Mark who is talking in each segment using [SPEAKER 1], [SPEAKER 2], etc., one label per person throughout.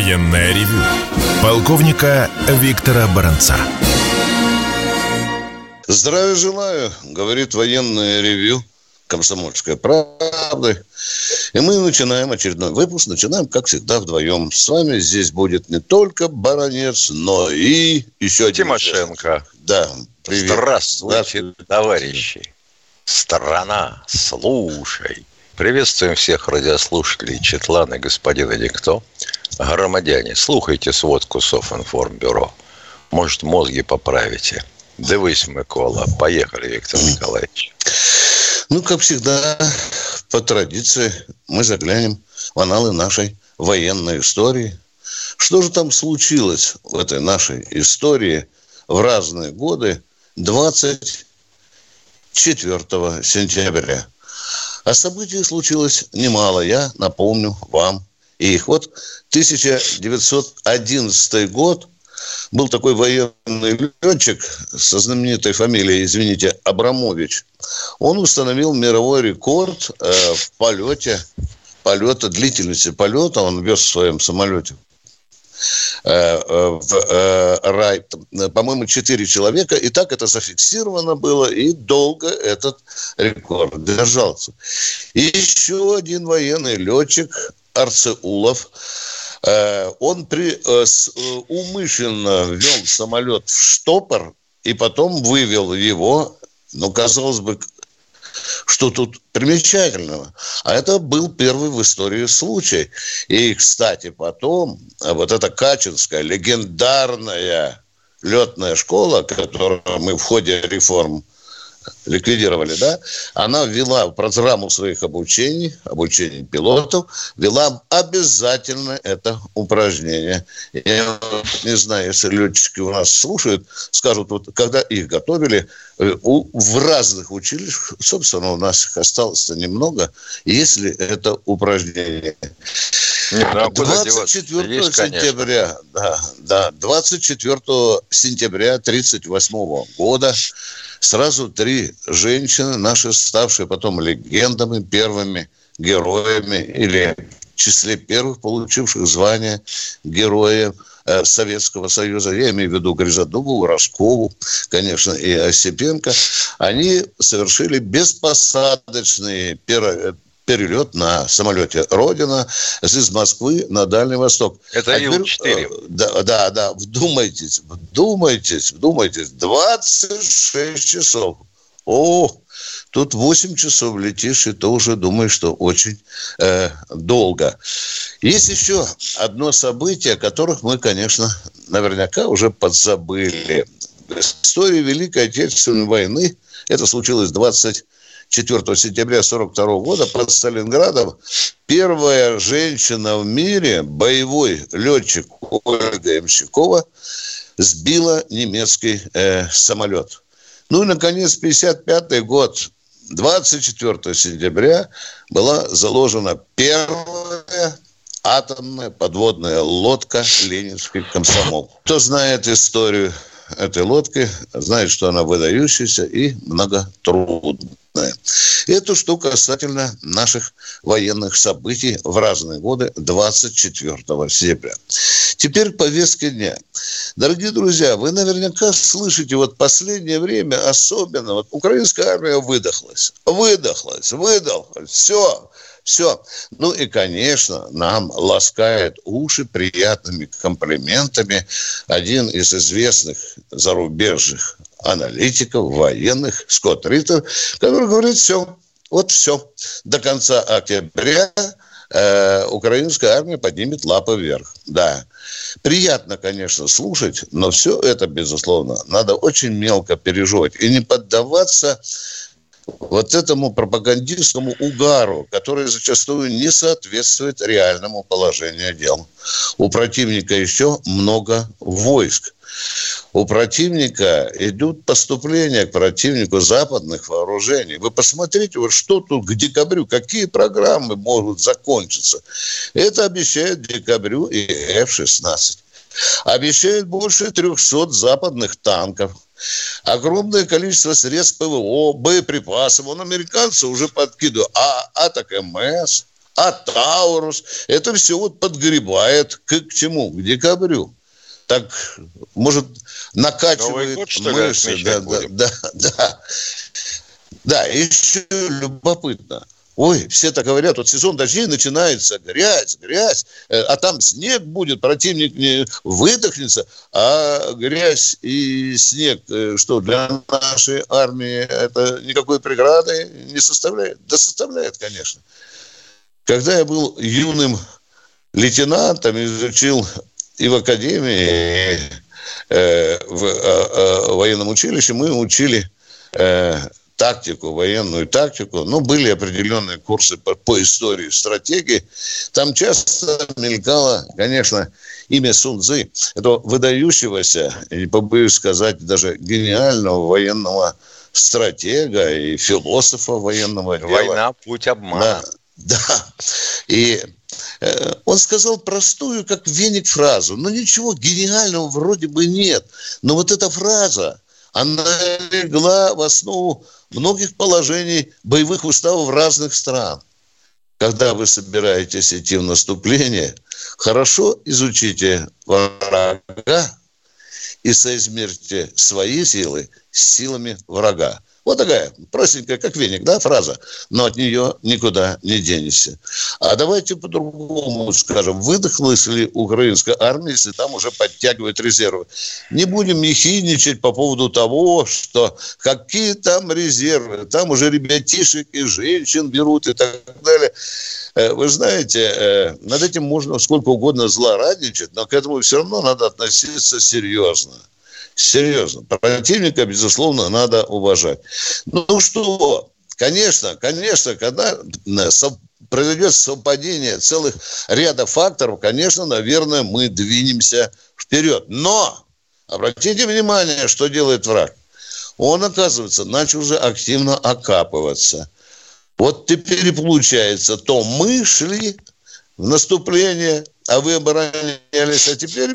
[SPEAKER 1] Военное ревю полковника Виктора Баранца.
[SPEAKER 2] Здравия желаю, говорит военное ревю «Комсомольской правды». И мы начинаем очередной выпуск. Начинаем, как всегда, вдвоем. С вами здесь будет не только Баранец, но и еще один...
[SPEAKER 3] Тимошенко.
[SPEAKER 2] Да,
[SPEAKER 3] привет. Здравствуйте, да. товарищи. Страна, слушай. Приветствуем всех радиослушателей Четлана, господина Никто. Громадяне, слухайте сводку Софинформбюро. Может, мозги поправите. Дивись, Микола. Поехали, Виктор Николаевич.
[SPEAKER 2] Ну, как всегда, по традиции, мы заглянем в аналы нашей военной истории. Что же там случилось в этой нашей истории в разные годы 24 сентября? А событий случилось немало, я напомню вам их. Вот 1911 год был такой военный летчик со знаменитой фамилией, извините, Абрамович. Он установил мировой рекорд э, в полете, полета, длительности полета. Он вез в своем самолете в э, рай, по-моему, четыре человека. И так это зафиксировано было, и долго этот рекорд держался. И еще один военный летчик, Арцеулов, Э, он при, э, э, умышленно ввел самолет в штопор и потом вывел его, ну, казалось бы, что тут примечательного? А это был первый в истории случай. И, кстати, потом вот эта Качинская легендарная летная школа, которую мы в ходе реформ ликвидировали, да, она ввела в программу своих обучений, обучений пилотов, ввела обязательно это упражнение. Я не знаю, если летчики у нас слушают, скажут, вот когда их готовили, э, у, в разных училищах, собственно, у нас их осталось немного, если это упражнение. Не, ну, а 24 Есть, сентября, да, да, 24 сентября 1938 года сразу три женщины, наши ставшие потом легендами, первыми героями или в числе первых получивших звание героя э, Советского Союза, я имею в виду Гризодубову, Роскову, конечно, и Осипенко, они совершили беспосадочные перелет на самолете «Родина» из Москвы на Дальний Восток.
[SPEAKER 3] Это а Ил-4. Э,
[SPEAKER 2] да, да, да, вдумайтесь, вдумайтесь, вдумайтесь. 26 часов. О, тут 8 часов летишь, и ты уже думаешь, что очень э, долго. Есть еще одно событие, о которых мы, конечно, наверняка уже подзабыли. В истории Великой Отечественной войны это случилось 20 4 сентября 1942 года под Сталинградом первая женщина в мире, боевой летчик Ольга Ямщикова, сбила немецкий э, самолет. Ну и, наконец, 1955 год, 24 сентября, была заложена первая атомная подводная лодка «Ленинский комсомол». Кто знает историю этой лодки, знает, что она выдающаяся и многотрудная. Это что касательно наших военных событий в разные годы 24 сентября. Теперь повестка дня. Дорогие друзья, вы наверняка слышите вот последнее время особенно, вот украинская армия выдохлась, выдохлась, выдохлась, все, все. Ну и, конечно, нам ласкает уши приятными комплиментами один из известных зарубежных аналитиков, военных, Скотт Риттер, который говорит, все, вот все, до конца октября э, украинская армия поднимет лапы вверх. Да. Приятно, конечно, слушать, но все это, безусловно, надо очень мелко переживать и не поддаваться вот этому пропагандистскому угару, который зачастую не соответствует реальному положению дел. У противника еще много войск. У противника идут поступления к противнику западных вооружений. Вы посмотрите, вот что тут к декабрю, какие программы могут закончиться. Это обещает декабрю и F-16. Обещают больше 300 западных танков – огромное количество средств ПВО, боеприпасов. Он американцы уже подкидывают. А атак МС, А Таурус, это все вот подгребает к, к чему? К декабрю. Так, может, накачивает год, что мышцы. Да, да, да, да. Да, еще любопытно – Ой, все так говорят, вот сезон дождей начинается, грязь, грязь, э, а там снег будет, противник не выдохнется, а грязь и снег, э, что для нашей армии это никакой преграды не составляет? Да составляет, конечно. Когда я был юным лейтенантом, изучил и в академии, и э, в военном училище, мы учили тактику, военную тактику. Ну, были определенные курсы по, по истории, стратегии. Там часто мелькало, конечно, имя Сунзы, этого выдающегося, не побоюсь сказать, даже гениального военного стратега и философа военного
[SPEAKER 3] дела. Война – путь обмана.
[SPEAKER 2] Да, да. И э, он сказал простую, как веник, фразу. Ну, ничего гениального вроде бы нет. Но вот эта фраза, она легла в основу многих положений боевых уставов разных стран. Когда вы собираетесь идти в наступление, хорошо изучите врага и соизмерьте свои силы с силами врага. Вот такая простенькая, как веник, да, фраза, но от нее никуда не денешься. А давайте по-другому скажем, выдохлась ли украинская армия, если там уже подтягивают резервы? Не будем ехидничать по поводу того, что какие там резервы, там уже ребятишек и женщин берут и так далее. Э, вы знаете, э, над этим можно сколько угодно злорадничать, но к этому все равно надо относиться серьезно серьезно. Противника, безусловно, надо уважать. Ну что, конечно, конечно, когда произойдет совпадение целых ряда факторов, конечно, наверное, мы двинемся вперед. Но обратите внимание, что делает враг. Он, оказывается, начал уже активно окапываться. Вот теперь получается, то мы шли в наступление, а вы оборонялись, а теперь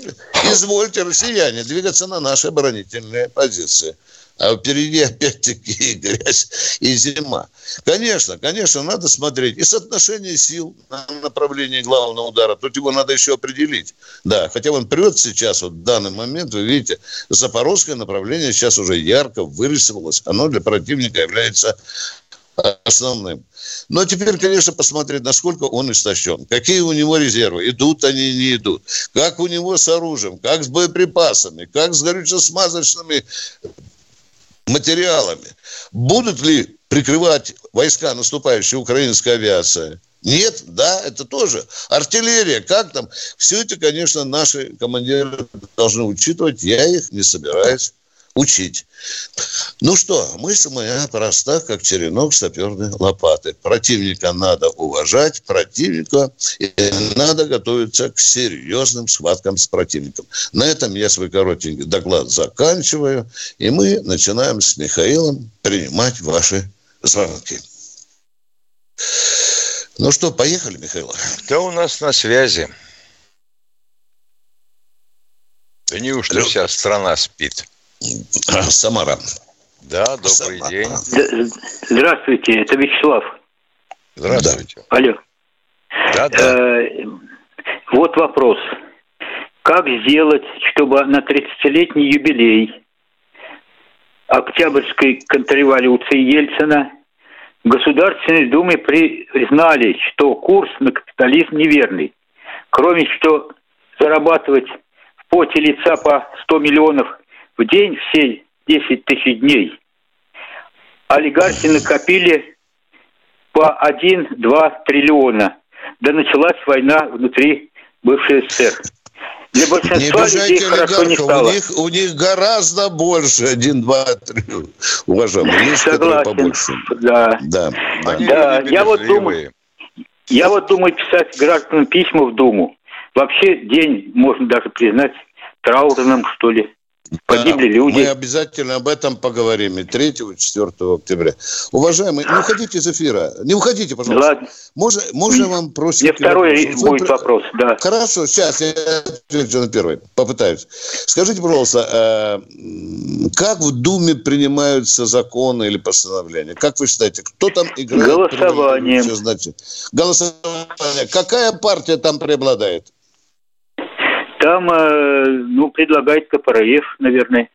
[SPEAKER 2] извольте, россияне, двигаться на наши оборонительные позиции. А впереди опять-таки грязь, и зима. Конечно, конечно, надо смотреть и соотношение сил на направлении главного удара. Тут его надо еще определить. Да, хотя он прет сейчас, вот в данный момент, вы видите, запорожское направление сейчас уже ярко вырисовалось. Оно для противника является основным. Но теперь, конечно, посмотреть, насколько он истощен. Какие у него резервы. Идут они, не идут. Как у него с оружием, как с боеприпасами, как с горюче-смазочными материалами. Будут ли прикрывать войска наступающей украинской авиации? Нет, да, это тоже. Артиллерия, как там? Все это, конечно, наши командиры должны учитывать. Я их не собираюсь учить. Ну что, мысль моя проста, как черенок саперной лопаты. Противника надо уважать, противника, и надо готовиться к серьезным схваткам с противником. На этом я свой коротенький доклад заканчиваю, и мы начинаем с Михаилом принимать ваши звонки. Ну что, поехали, Михаил?
[SPEAKER 3] Кто у нас на связи? Да неужто Алло. вся страна спит?
[SPEAKER 2] Самара.
[SPEAKER 3] Да, добрый Самара. день.
[SPEAKER 4] Здравствуйте, это Вячеслав.
[SPEAKER 3] Здравствуйте.
[SPEAKER 4] Алло.
[SPEAKER 3] Да, да.
[SPEAKER 4] Э, вот вопрос. Как сделать, чтобы на 30-летний юбилей Октябрьской контрреволюции Ельцина в Государственной Думе признали, что курс на капитализм неверный. Кроме что зарабатывать в поте лица по 100 миллионов в день все 10 тысяч дней олигархи накопили по 1-2 триллиона. Да началась война внутри бывшей СССР.
[SPEAKER 2] Для большинства не людей хорошо не стало. У них, у них гораздо больше, 1, 2, 3, уважаемые. Есть
[SPEAKER 4] Согласен, побольше. Да. Да, да. да. Я вот думаю, я вот думаю писать гражданам письма в Думу. Вообще день можно даже признать траурным, что ли. Погибли
[SPEAKER 2] да,
[SPEAKER 4] люди.
[SPEAKER 2] Мы обязательно об этом поговорим и 3 и 4 октября. Уважаемые, не уходите из эфира. Не уходите, пожалуйста.
[SPEAKER 4] Ладно.
[SPEAKER 2] Можно, можно вам просить...
[SPEAKER 4] Мне второй
[SPEAKER 2] вопрос?
[SPEAKER 4] будет
[SPEAKER 2] Вы-
[SPEAKER 4] вопрос, да.
[SPEAKER 2] Хорошо, сейчас я отвечу на первый. Попытаюсь. Скажите, пожалуйста, э, как в Думе принимаются законы или постановления? Как вы считаете, кто там играет?
[SPEAKER 4] Голосованием.
[SPEAKER 2] Все знаете. Голосование. Какая партия там преобладает?
[SPEAKER 4] Там, э, ну, предлагает КПРФ, наверное.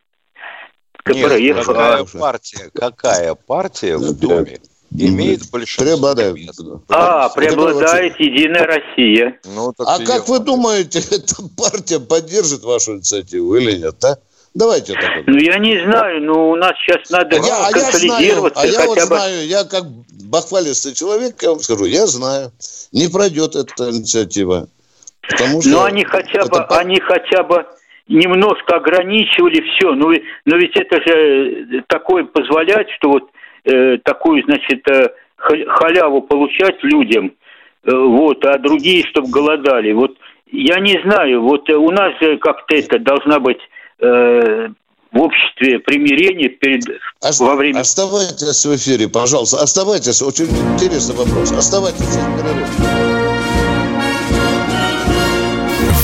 [SPEAKER 4] КПРФ.
[SPEAKER 3] Нет,
[SPEAKER 2] а-
[SPEAKER 3] какая партия, какая партия в Думе имеет большинство
[SPEAKER 2] Преобладает.
[SPEAKER 3] мест?
[SPEAKER 4] А, преобладает Единая Россия.
[SPEAKER 3] Ну, так
[SPEAKER 2] А как вы думаете, эта партия поддержит вашу инициативу или нет, а? Давайте так.
[SPEAKER 4] Ну, я не знаю, но у нас сейчас надо
[SPEAKER 2] А я, а я знаю,
[SPEAKER 4] консолидироваться
[SPEAKER 2] а я вот
[SPEAKER 4] бы.
[SPEAKER 2] знаю, я как бахвалистый человек, я вам скажу, я знаю, не пройдет эта инициатива. Потому что
[SPEAKER 4] Но они хотя бы,
[SPEAKER 2] это
[SPEAKER 4] они хотя бы немножко ограничивали все. Ну, и- но ведь это же э, такое позволяет, что вот э, такую, значит, э, ха- халяву получать людям, э, вот, а другие, чтобы голодали. Вот я не знаю, вот э, у нас же как-то это должна быть э, в обществе примирение перед
[SPEAKER 2] Ос-
[SPEAKER 4] во время
[SPEAKER 2] Оставайтесь в эфире, пожалуйста. Оставайтесь. Очень интересный вопрос. Оставайтесь.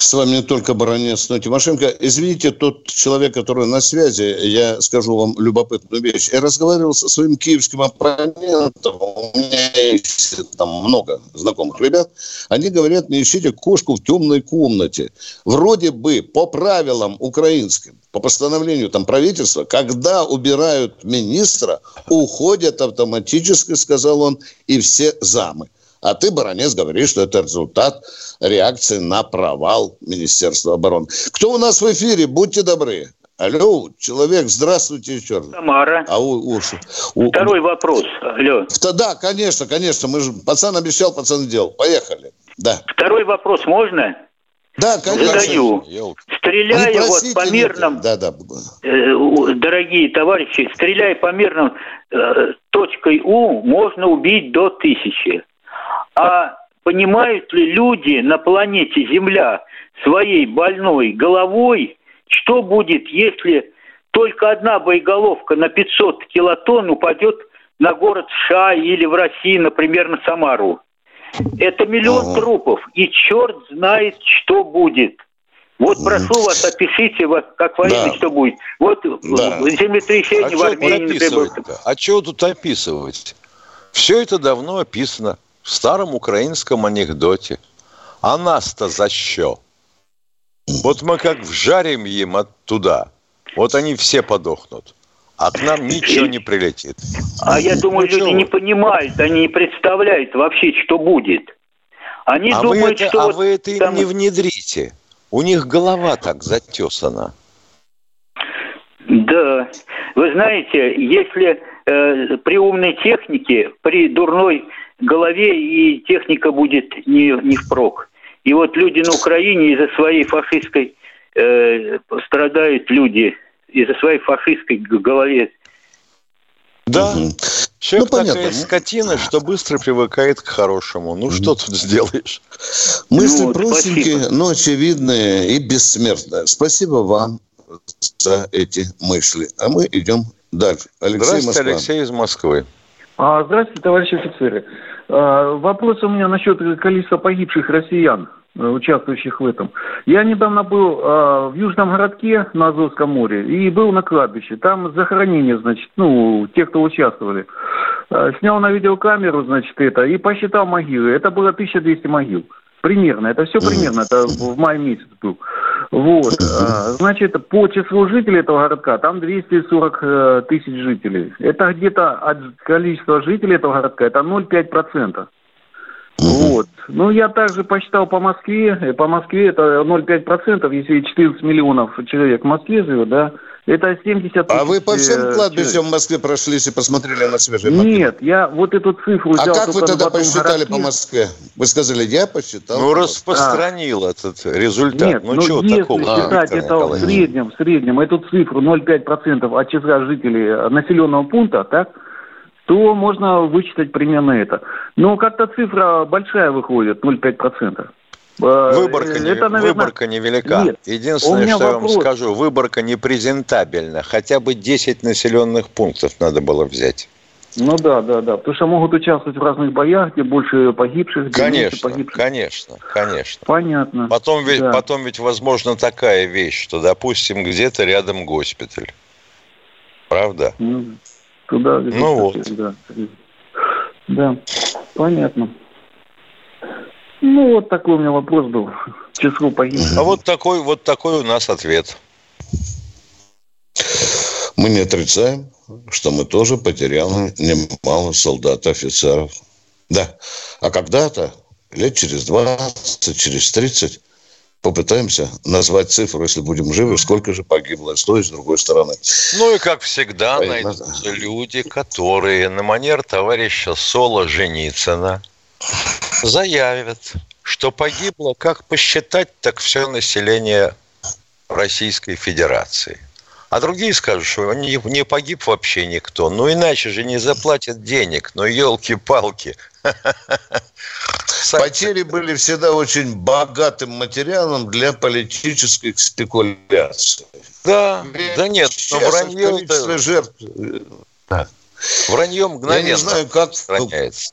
[SPEAKER 2] С вами не только Баранец, но и Тимошенко. Извините, тот человек, который на связи, я скажу вам любопытную вещь. Я разговаривал со своим киевским оппонентом. У меня есть там много знакомых ребят. Они говорят, не ищите кошку в темной комнате. Вроде бы по правилам украинским, по постановлению там правительства, когда убирают министра, уходят автоматически, сказал он, и все замы. А ты, баронец, говоришь, что это результат реакции на провал Министерства обороны. Кто у нас в эфире? Будьте добры. Алло, человек, здравствуйте еще раз.
[SPEAKER 4] Тамара.
[SPEAKER 2] А у, у- у-
[SPEAKER 4] Второй вопрос. Алло.
[SPEAKER 2] Да, конечно, конечно. Мы же, пацан обещал, пацан сделал. Поехали. Да.
[SPEAKER 4] Второй вопрос можно?
[SPEAKER 2] Да, конечно.
[SPEAKER 4] Задаю. Стреляя вот по мирным
[SPEAKER 2] Да, да.
[SPEAKER 4] э, у- дорогие товарищи, стреляя по мирным э, точкой У, можно убить до тысячи. А понимают ли люди на планете Земля своей больной головой, что будет, если только одна боеголовка на 500 килотонн упадет на город США или в России, например, на Самару? Это миллион
[SPEAKER 2] Ага.
[SPEAKER 4] трупов, и черт знает, что будет. Вот прошу вас, опишите, как военный,
[SPEAKER 2] Да.
[SPEAKER 4] что будет. Вот
[SPEAKER 2] Да.
[SPEAKER 4] землетрясение
[SPEAKER 3] А
[SPEAKER 4] в Армении, например.
[SPEAKER 3] А что тут описывать? Все это давно описано в старом украинском анекдоте. А нас-то за что? Вот мы как вжарим им оттуда, вот они все подохнут. А к нам ничего не прилетит.
[SPEAKER 4] А я думаю,
[SPEAKER 3] Ну,
[SPEAKER 4] люди
[SPEAKER 3] вы?
[SPEAKER 4] не понимают, они не представляют вообще, что будет. Они
[SPEAKER 3] А вы
[SPEAKER 4] думают,
[SPEAKER 3] это,
[SPEAKER 4] что
[SPEAKER 3] а
[SPEAKER 4] вот
[SPEAKER 3] вы это им
[SPEAKER 4] там-
[SPEAKER 3] не внедрите. У них голова так затесана.
[SPEAKER 4] Да. Вы знаете, если э, при умной технике, при дурной голове и техника будет не, не впрок. И вот люди на Украине из-за своей фашистской э, страдают люди из-за своей фашистской голове.
[SPEAKER 3] Да,
[SPEAKER 2] Мгм.
[SPEAKER 3] человек
[SPEAKER 2] Ну, понятно.
[SPEAKER 3] такая скотина, что быстро привыкает к хорошему. Ну, что тут сделаешь?
[SPEAKER 2] Мысли
[SPEAKER 4] Ну,
[SPEAKER 2] простенькие,
[SPEAKER 4] спасибо.
[SPEAKER 2] но очевидные и бессмертные. Спасибо вам за эти мысли. А мы идем дальше. Алексей
[SPEAKER 3] Здравствуйте,
[SPEAKER 2] Москва.
[SPEAKER 3] Алексей из Москвы.
[SPEAKER 5] А, Здравствуйте, товарищи офицеры. А, Вопрос у меня насчет количества погибших россиян, э, участвующих в этом. Я недавно был а, в Южном городке на Азовском море и был на кладбище. Там захоронение, значит, ну, те, кто участвовали. А, Снял на видеокамеру, значит, это, и посчитал могилы. Это было 1200 могил. Примерно, это все примерно, это в мае месяц был. Вот, а, значит, по числу жителей этого городка, там 240 э, тысяч жителей. Это где-то от количества жителей этого городка, это 0,5%. Вот. Ну, я также посчитал по Москве. э, По Москве это 0,5%, если 14 миллионов человек в Москве живет, да, это 70 тысяч
[SPEAKER 2] А вы по всем
[SPEAKER 5] э,
[SPEAKER 2] кладбищам
[SPEAKER 5] человек.
[SPEAKER 2] в Москве прошлись и посмотрели на свежие могилы?
[SPEAKER 5] Нет, я вот эту цифру
[SPEAKER 2] А
[SPEAKER 5] взял
[SPEAKER 2] как вы тогда посчитали по Москве? Вы сказали, я посчитал.
[SPEAKER 3] Ну, распространил этот результат.
[SPEAKER 5] Нет,
[SPEAKER 3] ну,
[SPEAKER 5] ну
[SPEAKER 3] чего
[SPEAKER 5] если
[SPEAKER 3] такого,
[SPEAKER 5] считать
[SPEAKER 3] Виктор
[SPEAKER 5] это в среднем, в среднем, эту цифру 0,5% от числа жителей населенного пункта, так, то можно вычитать примерно это. Но как-то цифра большая выходит, 0,5%.
[SPEAKER 3] Э, выборка, это, не, наверное... выборка невелика. Нет, Единственное, что я вам скажу, выборка непрезентабельна. Хотя бы 10 населенных пунктов надо было взять.
[SPEAKER 5] Ну да, да, да. Потому что могут участвовать в разных боях, где больше погибших, где
[SPEAKER 3] конечно,
[SPEAKER 5] погибших.
[SPEAKER 3] Конечно, конечно.
[SPEAKER 5] Понятно.
[SPEAKER 3] Потом ведь, да. потом ведь возможно такая вещь, что, допустим, где-то рядом госпиталь. Правда?
[SPEAKER 5] Ну, туда
[SPEAKER 3] ну вот.
[SPEAKER 5] Да. да, понятно. Ну, вот такой у меня вопрос был. Число погибших.
[SPEAKER 3] А вот такой, вот такой у нас ответ.
[SPEAKER 2] Мы не отрицаем, что мы тоже потеряли немало солдат, офицеров. Да. А когда-то, лет через 20, через 30, попытаемся назвать цифру, если будем живы, сколько же погибло с той и с другой стороны.
[SPEAKER 3] Ну и, как всегда, Понятно. найдутся люди, которые на манер товарища Соло Женицына заявят, что погибло, как посчитать, так все население Российской Федерации. А другие скажут, что не, не погиб вообще никто. Ну, иначе же не заплатят денег. Ну, елки-палки.
[SPEAKER 2] Потери были всегда очень богатым материалом для политических спекуляций.
[SPEAKER 3] Да, Ведь да нет, но вранье... жертв... Да. Вранье мгновенно Я не знаю, как...
[SPEAKER 2] сохраняется.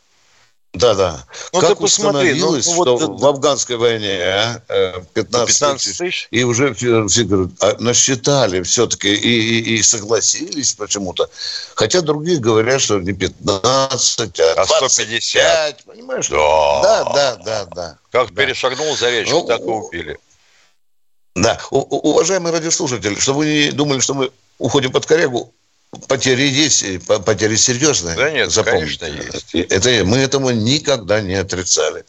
[SPEAKER 2] Да, да. Ну, как установилось, ну, ну, вот, что в афганской войне а, 15, 15 тысяч, тысяч, и уже все говорят, а, насчитали все-таки и, и, и согласились почему-то. Хотя другие говорят, что не 15, а, а 150. Понимаешь? Да. да, да, да, да.
[SPEAKER 3] Как да. перешагнул за речку, ну, так и убили.
[SPEAKER 2] Да. У, уважаемые радиослушатели, чтобы вы не думали, что мы уходим под корягу, Потери есть, потери серьезные.
[SPEAKER 3] Да нет, запомните. конечно, есть.
[SPEAKER 2] Это, мы этому никогда не отрицали.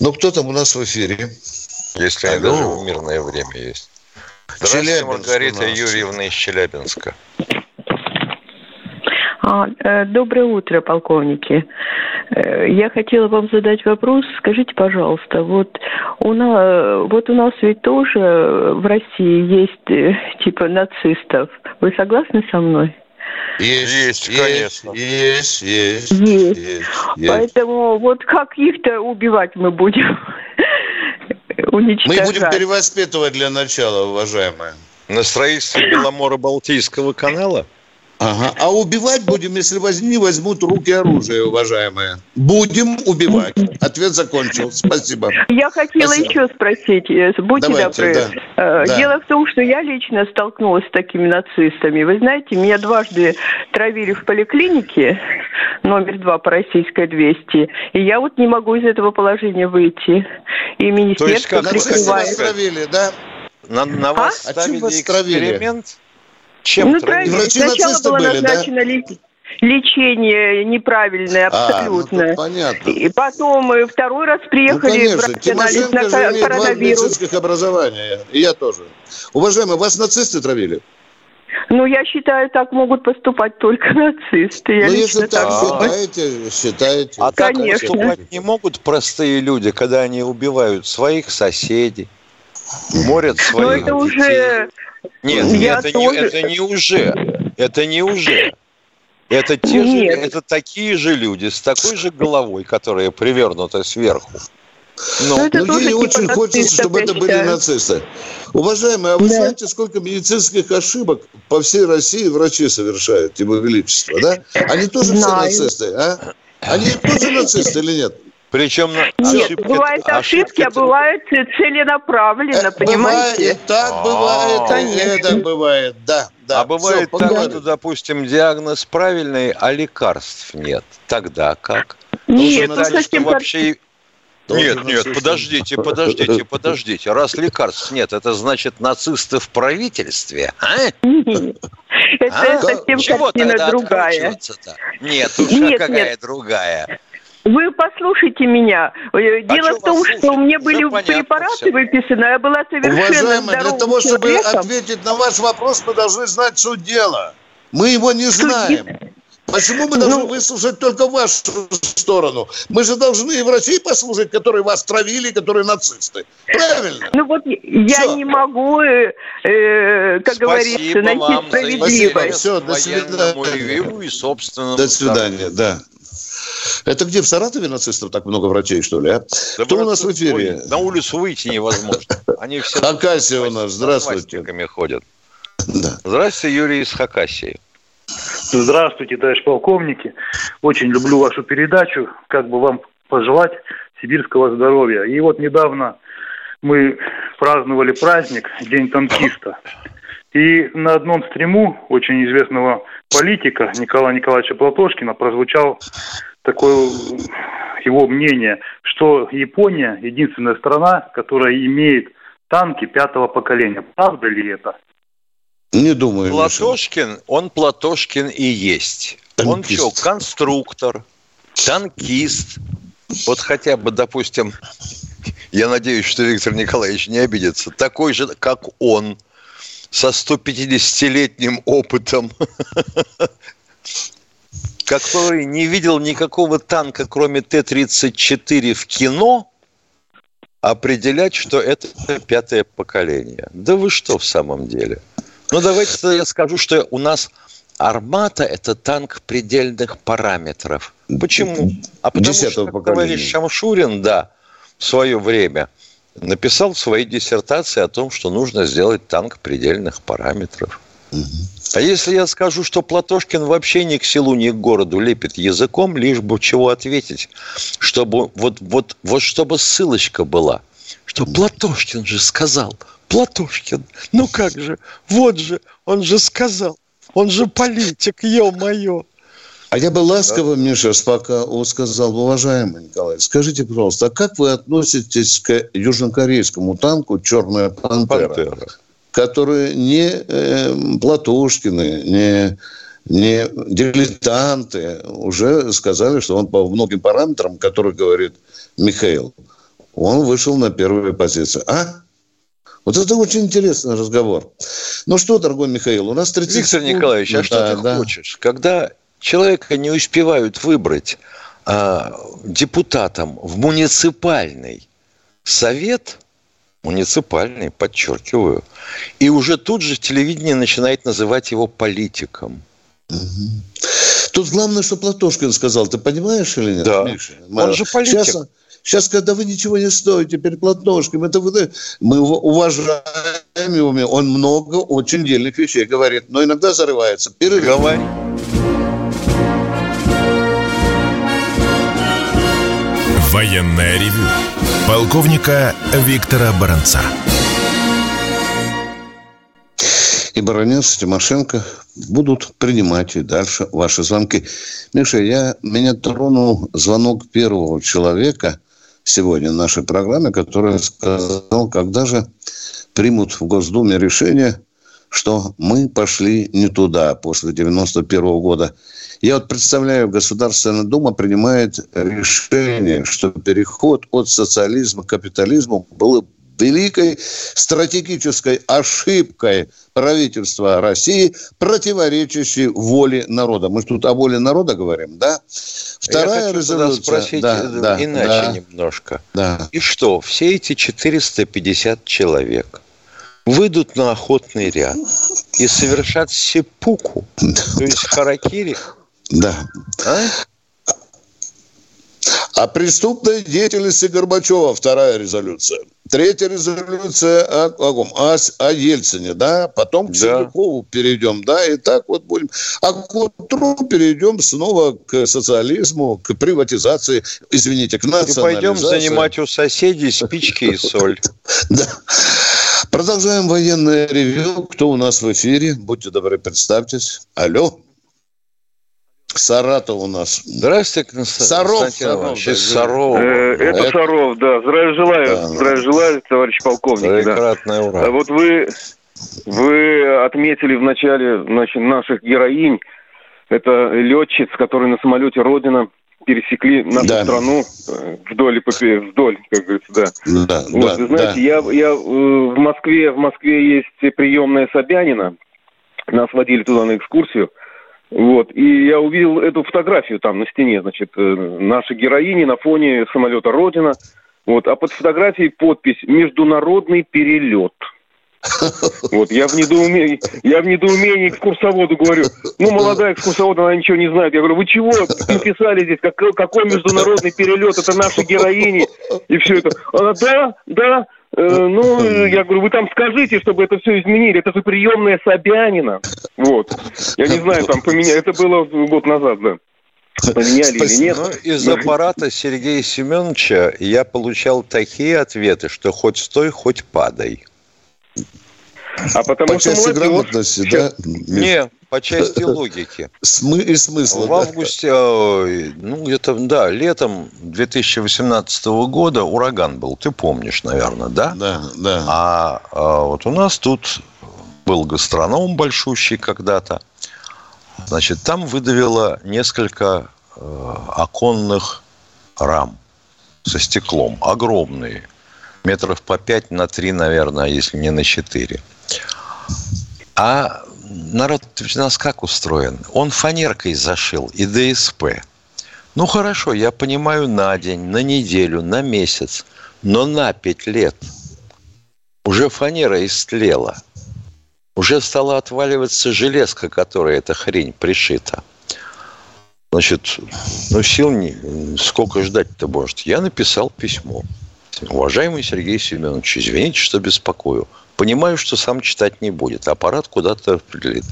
[SPEAKER 2] Ну, кто там у нас в эфире?
[SPEAKER 3] Если Алло. даже в мирное время есть. Здравствуйте, Маргарита Юрьевна из Челябинска.
[SPEAKER 6] А, э, доброе утро, полковники. Э, я хотела вам задать вопрос. Скажите, пожалуйста, вот у нас, вот у нас ведь тоже в России есть э, типа нацистов. Вы согласны со мной?
[SPEAKER 2] Есть, есть, конечно. Есть,
[SPEAKER 6] есть, есть. есть, есть. Поэтому вот как их-то убивать мы будем?
[SPEAKER 2] Уничтожать. Мы будем перевоспитывать для начала, уважаемые.
[SPEAKER 3] На строительстве Беломора-Балтийского канала?
[SPEAKER 2] Ага. А убивать будем, если возьми, возьмут руки оружие, уважаемые. Будем убивать. Ответ закончил. Спасибо.
[SPEAKER 6] Я хотела Спасибо. еще спросить. Э, будьте Давайте, добры. Да. Э, дело да. в том, что я лично столкнулась с такими нацистами. Вы знаете, меня дважды травили в поликлинике, номер два по российской 200. И я вот не могу из этого положения выйти. И министерство
[SPEAKER 2] То есть как прикрывает. травили, да?
[SPEAKER 3] На, на вас а? ставили а эксперимент?
[SPEAKER 6] Чем ну, травили? Сначала было были, назначено да? лечение неправильное абсолютно. А, ну,
[SPEAKER 2] понятно.
[SPEAKER 6] И потом э, второй раз приехали
[SPEAKER 2] ну, брать анализ на же коронавирус. Два медицинских образования. И я тоже. Уважаемые, вас нацисты травили?
[SPEAKER 6] Ну, я считаю, так могут поступать только нацисты. Я
[SPEAKER 2] ну, если так, считаете, считаете.
[SPEAKER 3] А Конечно. так поступать не могут простые люди, когда они убивают своих соседей, морят своих
[SPEAKER 6] Но это детей. уже
[SPEAKER 3] нет, я это, тоже... не, это не уже. Это не уже. Это, те же, это такие же люди с такой же головой, которая привернута сверху.
[SPEAKER 2] Но, но, но ей очень хочется, чтобы это были нацисты. Уважаемые, а вы да. знаете, сколько медицинских ошибок по всей России врачи совершают, его величество, да? Они тоже Знаю. все нацисты, а? Они тоже нацисты или нет?
[SPEAKER 3] Причем
[SPEAKER 6] Нет, ошибки, бывают ошибки, а бывают целенаправленно, э, понимаете?
[SPEAKER 2] Бывает, и так бывает, а, и это бывает, да. Да,
[SPEAKER 3] а бывает все, так, что, допустим, диагноз правильный, а лекарств нет. Тогда как?
[SPEAKER 6] Нет, ну совсем вообще...
[SPEAKER 3] Нет, нет, подождите, подождите, подождите. Раз лекарств нет, это значит нацисты в правительстве, а?
[SPEAKER 6] Это а? совсем Чего картина другая.
[SPEAKER 3] Нет, уж нет, какая нет. другая.
[SPEAKER 6] Вы послушайте меня. Э, а Дело а в том, что у меня были препараты все. выписаны, я была совершенно
[SPEAKER 2] Уважаемый, для того, чтобы человеком. ответить на ваш вопрос, мы должны знать суть дела. Мы его не знаем. Почему мы должны ну, выслушать только вашу сторону? Мы же должны и в России послушать, которые вас травили, которые нацисты. Правильно?
[SPEAKER 6] Ну вот я Все. не могу, э, э, как Спасибо говорится, найти справедливость.
[SPEAKER 2] Все, до свидания. И, собственно, до свидания, да. Это где, в Саратове нацистов так много врачей, что ли, а? Да Кто у нас в эфире?
[SPEAKER 3] На улицу выйти невозможно.
[SPEAKER 2] Они все... Хакасия у нас, здравствуйте.
[SPEAKER 3] ходят. Да. Здравствуйте, Юрий из Хакасии.
[SPEAKER 7] Здравствуйте, товарищ полковники. Очень люблю вашу передачу. Как бы вам пожелать сибирского здоровья. И вот недавно мы праздновали праздник День танкиста. И на одном стриму очень известного политика Николая Николаевича Платошкина прозвучал такое его мнение, что Япония единственная страна, которая имеет танки пятого поколения. Правда ли это?
[SPEAKER 3] Не думаю. Платошкин, Миша. он Платошкин и есть. Танкист. Он что, конструктор, танкист. Вот хотя бы, допустим, я надеюсь, что Виктор Николаевич не обидится, такой же, как он, со 150-летним опытом, который не видел никакого танка, кроме Т-34 в кино, определять, что это пятое поколение. Да вы что в самом деле? Ну, давайте я скажу, что у нас Армата – это танк предельных параметров. Почему? А потому что, как говорит Шамшурин, да, в свое время написал в своей диссертации о том, что нужно сделать танк предельных параметров. А если я скажу, что Платошкин вообще ни к селу, ни к городу лепит языком, лишь бы чего ответить, чтобы вот, вот, вот чтобы ссылочка была, что Платошкин же сказал, Платошкин, ну как же, вот же, он же сказал, он же политик, ё-моё.
[SPEAKER 2] А я бы ласково. Миша, пока сказал, уважаемый Николай, скажите, пожалуйста, а как вы относитесь к южнокорейскому танку «Черная пантера», пантера. Который не э, Платошкины, не не дилетанты уже сказали, что он по многим параметрам, которые говорит Михаил, он вышел на первую позицию. А? Вот это очень интересный разговор. Ну что, дорогой Михаил, у нас 30
[SPEAKER 3] Виктор секунд. Николаевич, а что да, ты да. хочешь? Когда человека не успевают выбрать а, депутатом в муниципальный совет, муниципальный, подчеркиваю, и уже тут же телевидение начинает называть его политиком. Угу.
[SPEAKER 2] Тут главное, что Платошкин сказал, ты понимаешь или нет,
[SPEAKER 3] да. Миша? Он же политик.
[SPEAKER 2] Сейчас, Сейчас, когда вы ничего не стоите перед Платошком, это вы, мы уважаем его, он много очень дельных вещей говорит, но иногда зарывается.
[SPEAKER 3] Перерыв. Говори.
[SPEAKER 1] Военная ревю. Полковника Виктора Баранца.
[SPEAKER 2] И Баранец, Тимошенко будут принимать и дальше ваши звонки. Миша, я, меня тронул звонок первого человека, сегодня в нашей программе, который сказал, когда же примут в Госдуме решение, что мы пошли не туда после 91 года. Я вот представляю, Государственная Дума принимает решение, что переход от социализма к капитализму был великой стратегической ошибкой правительства России, противоречащей воле народа. Мы тут о воле народа говорим, да?
[SPEAKER 3] Вторая Я хочу резолюция... спросить да, да, иначе да, немножко. Да. И что, все эти 450 человек выйдут на охотный ряд и совершат сепуку, то есть харакири?
[SPEAKER 2] Да. А? О преступной деятельности Горбачева вторая резолюция. Третья резолюция о, о, о, о Ельцине, да, потом к да. Сердюкову перейдем, да, и так вот будем. А к утру перейдем снова к социализму, к приватизации, извините, к национализации. И
[SPEAKER 3] пойдем занимать у соседей спички и соль.
[SPEAKER 2] Да. Продолжаем военное ревю. Кто у нас в эфире? Будьте добры, представьтесь. Алло. Саратов у нас.
[SPEAKER 3] Здравствуйте,
[SPEAKER 2] Саров. Саров,
[SPEAKER 7] да, Саров. Э, это, это Саров, да. Здравия желаю. Да, Здравия желаю, товарищ полковник.
[SPEAKER 3] Прекрасное да. ура.
[SPEAKER 7] А вот вы, вы отметили в начале значит, наших героинь. Это летчиц, которые на самолете «Родина» пересекли нашу да. страну э, вдоль и вдоль, как говорится, да. Да, вот, да, вы знаете, да. я, я э, в Москве, в Москве есть приемная Собянина. Нас водили туда на экскурсию –
[SPEAKER 8] Вот, и я увидел эту фотографию там на стене, значит, э, наши героини на фоне самолета «Родина». Вот, а под фотографией подпись «Международный перелет». Вот, я в недоумении, я в недоумении экскурсоводу говорю, ну, молодая экскурсовод, она ничего не знает. Я говорю, вы чего написали здесь, какой, какой международный перелет, это наши героини, и все это. Она, да, да, э, ну, я говорю, вы там скажите, чтобы это все изменили, это же приемная Собянина. Вот, я не знаю, там поменяли, это было год назад, да.
[SPEAKER 3] Поменяли Спасибо. или нет? Ну, из аппарата Сергея Семеновича я получал такие ответы, что хоть стой, хоть падай.
[SPEAKER 8] А потому по что части молодежь... грамотности,
[SPEAKER 3] да? Не, по части логики.
[SPEAKER 2] Смы и смысла.
[SPEAKER 3] В августе, э, ну, где-то, да, летом 2018 года ураган был, ты помнишь, наверное, да?
[SPEAKER 2] Да, да.
[SPEAKER 3] А, а вот у нас тут был гастроном большущий когда-то. Значит, там выдавило несколько э, оконных рам со стеклом, огромные метров по 5 на 3, наверное, если не на 4. А народ у нас как устроен? Он фанеркой зашил и ДСП. Ну хорошо, я понимаю на день, на неделю, на месяц, но на 5 лет уже фанера истлела. Уже стала отваливаться железка, которая эта хрень пришита. Значит, ну сил не... Сколько ждать-то может? Я написал письмо. Уважаемый Сергей Семенович, извините, что беспокою. Понимаю, что сам читать не будет. Аппарат куда-то распределит.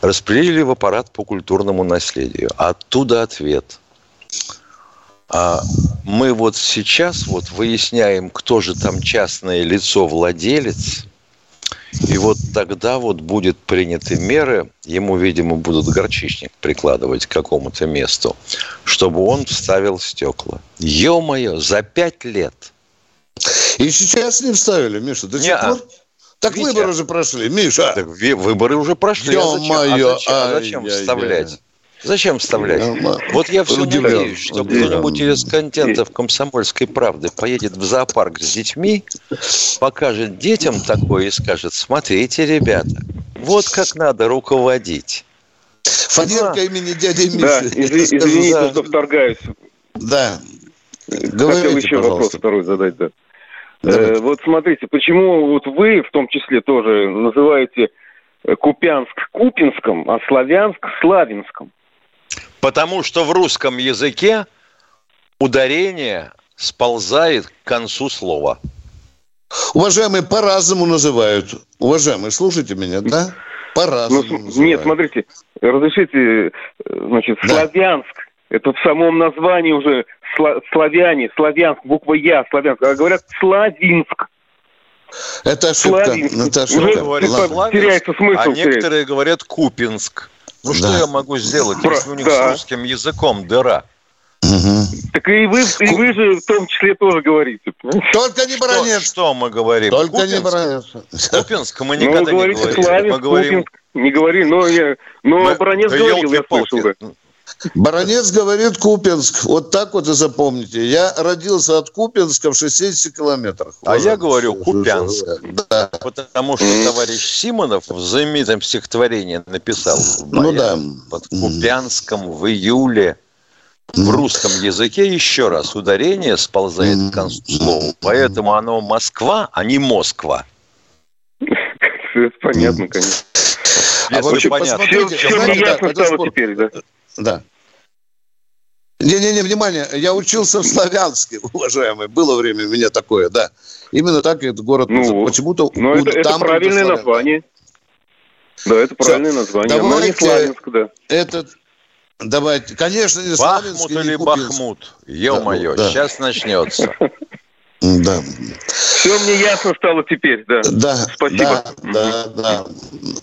[SPEAKER 3] Распределили в аппарат по культурному наследию. Оттуда ответ. А мы вот сейчас вот выясняем, кто же там частное лицо владелец. И вот тогда вот будет приняты меры, ему, видимо, будут горчичник прикладывать к какому-то месту, чтобы он вставил стекла. Ё-моё, за пять лет –
[SPEAKER 2] и сейчас не вставили, Миша, до сих пор? Так Витя. выборы уже прошли, Миша. Так
[SPEAKER 3] выборы уже прошли. А зачем, а зачем, а зачем вставлять? Зачем вставлять? Вот я все удивлен, надеюсь, что кто-нибудь из контентов комсомольской правды поедет в зоопарк с детьми, покажет детям такое и скажет, смотрите, ребята, вот как надо руководить.
[SPEAKER 2] Фанерка да. имени дяди Миши.
[SPEAKER 8] Да, извините, да. что вторгаюсь.
[SPEAKER 2] Да.
[SPEAKER 8] Говорите, Хотел еще пожалуйста. вопрос второй задать, да. Э, вот смотрите, почему вот вы в том числе тоже называете э, Купянск Купинском, а Славянск Славинском?
[SPEAKER 3] Потому что в русском языке ударение сползает к концу слова.
[SPEAKER 2] Уважаемые, по-разному называют. Уважаемые, слушайте меня, да? По-разному
[SPEAKER 8] ну, Нет, смотрите, разрешите, э, значит, да. Славянск. Это в самом названии уже славяне, славянск, буква Я, славянск, а говорят Славинск.
[SPEAKER 2] Это ошибка. Это ошибка. Уже
[SPEAKER 3] говорит, теряется смысл. А некоторые теряется. говорят Купинск. Ну да. что я могу сделать, Про... если у них да. с русским языком дыра?
[SPEAKER 8] Угу. Так и вы, и вы же в том числе тоже говорите.
[SPEAKER 2] Только не Баранец.
[SPEAKER 3] Что, что мы говорим?
[SPEAKER 2] Только Купинск? не Баранец.
[SPEAKER 3] Купинск мы никогда ну, вы не говорим. Славянск, мы говорим... Купинск.
[SPEAKER 8] Не говори, но, я, но мы... Баранец говорил, я слышал. Да.
[SPEAKER 2] Баронец говорит Купинск. Вот так вот и запомните. Я родился от Купинска в 60 километрах.
[SPEAKER 3] А я говорю Купянск. Да. Потому что товарищ Симонов в знаменитом стихотворении написал ну, да. под Купянском в июле. В русском языке еще раз ударение сползает к концу слова. Поэтому оно Москва, а не Москва.
[SPEAKER 8] Понятно, конечно.
[SPEAKER 2] А вообще, понятно. Все, все ясно стало теперь, да. Да. Не-не-не, внимание, я учился в Славянске, уважаемый. Было время у меня такое, да. Именно так этот город
[SPEAKER 8] ну, почему-то... Ну, это, это правильное название. Да, это правильное Все. название.
[SPEAKER 2] Давайте, Но не Славянск, да. Этот, давайте, конечно, не
[SPEAKER 3] Бахмут Славянск, или Бахмут? Ё-моё, да, сейчас начнется.
[SPEAKER 2] Да.
[SPEAKER 8] Все мне ясно стало теперь, да.
[SPEAKER 2] Да, Спасибо. Да, да, да.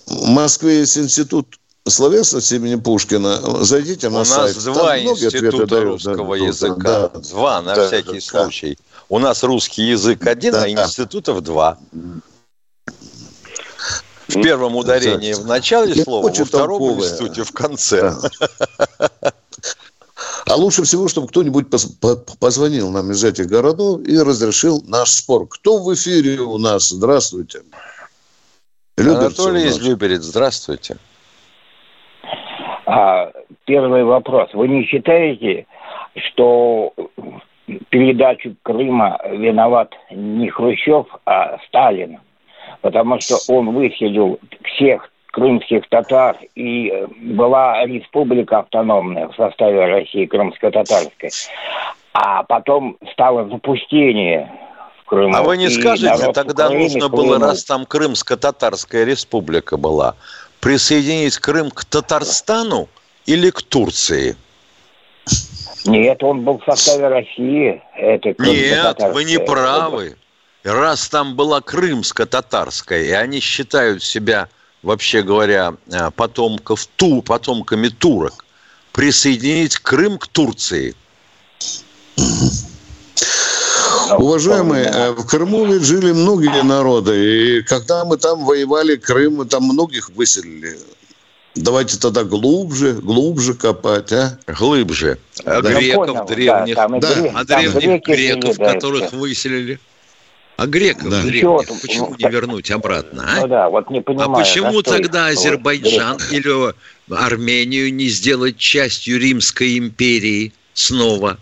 [SPEAKER 2] В Москве есть институт словесность имени Пушкина, зайдите на
[SPEAKER 3] У
[SPEAKER 2] сайт.
[SPEAKER 3] У нас два института русского да, языка. Да, два, на да, всякий да, случай. Да. У нас русский язык один, да, а институтов два. В первом ударении в начале слова, во втором толковая. институте в конце.
[SPEAKER 2] А лучше всего, чтобы кто-нибудь позвонил нам из этих городов и разрешил наш спор. Кто в эфире у нас? Здравствуйте.
[SPEAKER 3] Люберцы Анатолий из Люберец, здравствуйте.
[SPEAKER 9] А, первый вопрос. Вы не считаете, что передачу Крыма виноват не Хрущев, а Сталин? Потому что он выселил всех крымских татар, и э, была республика автономная в составе России, крымско-татарской. А потом стало запустение в Крыму.
[SPEAKER 3] А вы не скажете, тогда Украины, нужно было, раз там Крымско-татарская республика была, присоединить Крым к Татарстану или к Турции?
[SPEAKER 9] Нет, он был в составе России. Это
[SPEAKER 3] Нет, вы не правы. Раз там была крымско-татарская, и они считают себя вообще говоря, э, потомков ту, потомками турок, присоединить Крым к Турции.
[SPEAKER 2] Уважаемые, э, в Крыму ведь жили многие народы, и когда мы там воевали, Крым, мы там многих выселили. Давайте тогда глубже, глубже копать, а?
[SPEAKER 3] Глубже. А да. греков понял, древних, да, да. а древних греков, которых выселили. А греков да. древних Чего почему ну, не вернуть обратно? А?
[SPEAKER 9] Ну да, вот не понимаю.
[SPEAKER 3] А почему тогда Азербайджан вот, или Армению не сделать частью Римской империи снова?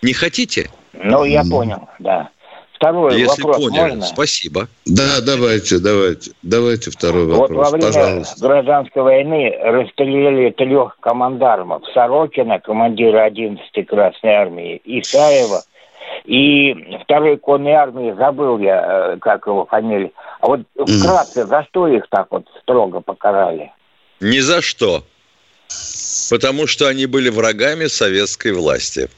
[SPEAKER 3] Не хотите?
[SPEAKER 9] Ну, я понял, да. Второй
[SPEAKER 3] Если
[SPEAKER 9] вопрос
[SPEAKER 3] поняли, можно? спасибо.
[SPEAKER 2] Да, давайте, давайте. Давайте второй вопрос,
[SPEAKER 9] Вот во время пожалуйста. гражданской войны расстреляли трех командармов. Сорокина, командира 11-й Красной Армии, Исаева, и второй конной армии, забыл я, э, как его фамилия. А вот вкратце, за что их так вот строго покарали?
[SPEAKER 3] Ни за что. Потому что они были врагами советской власти.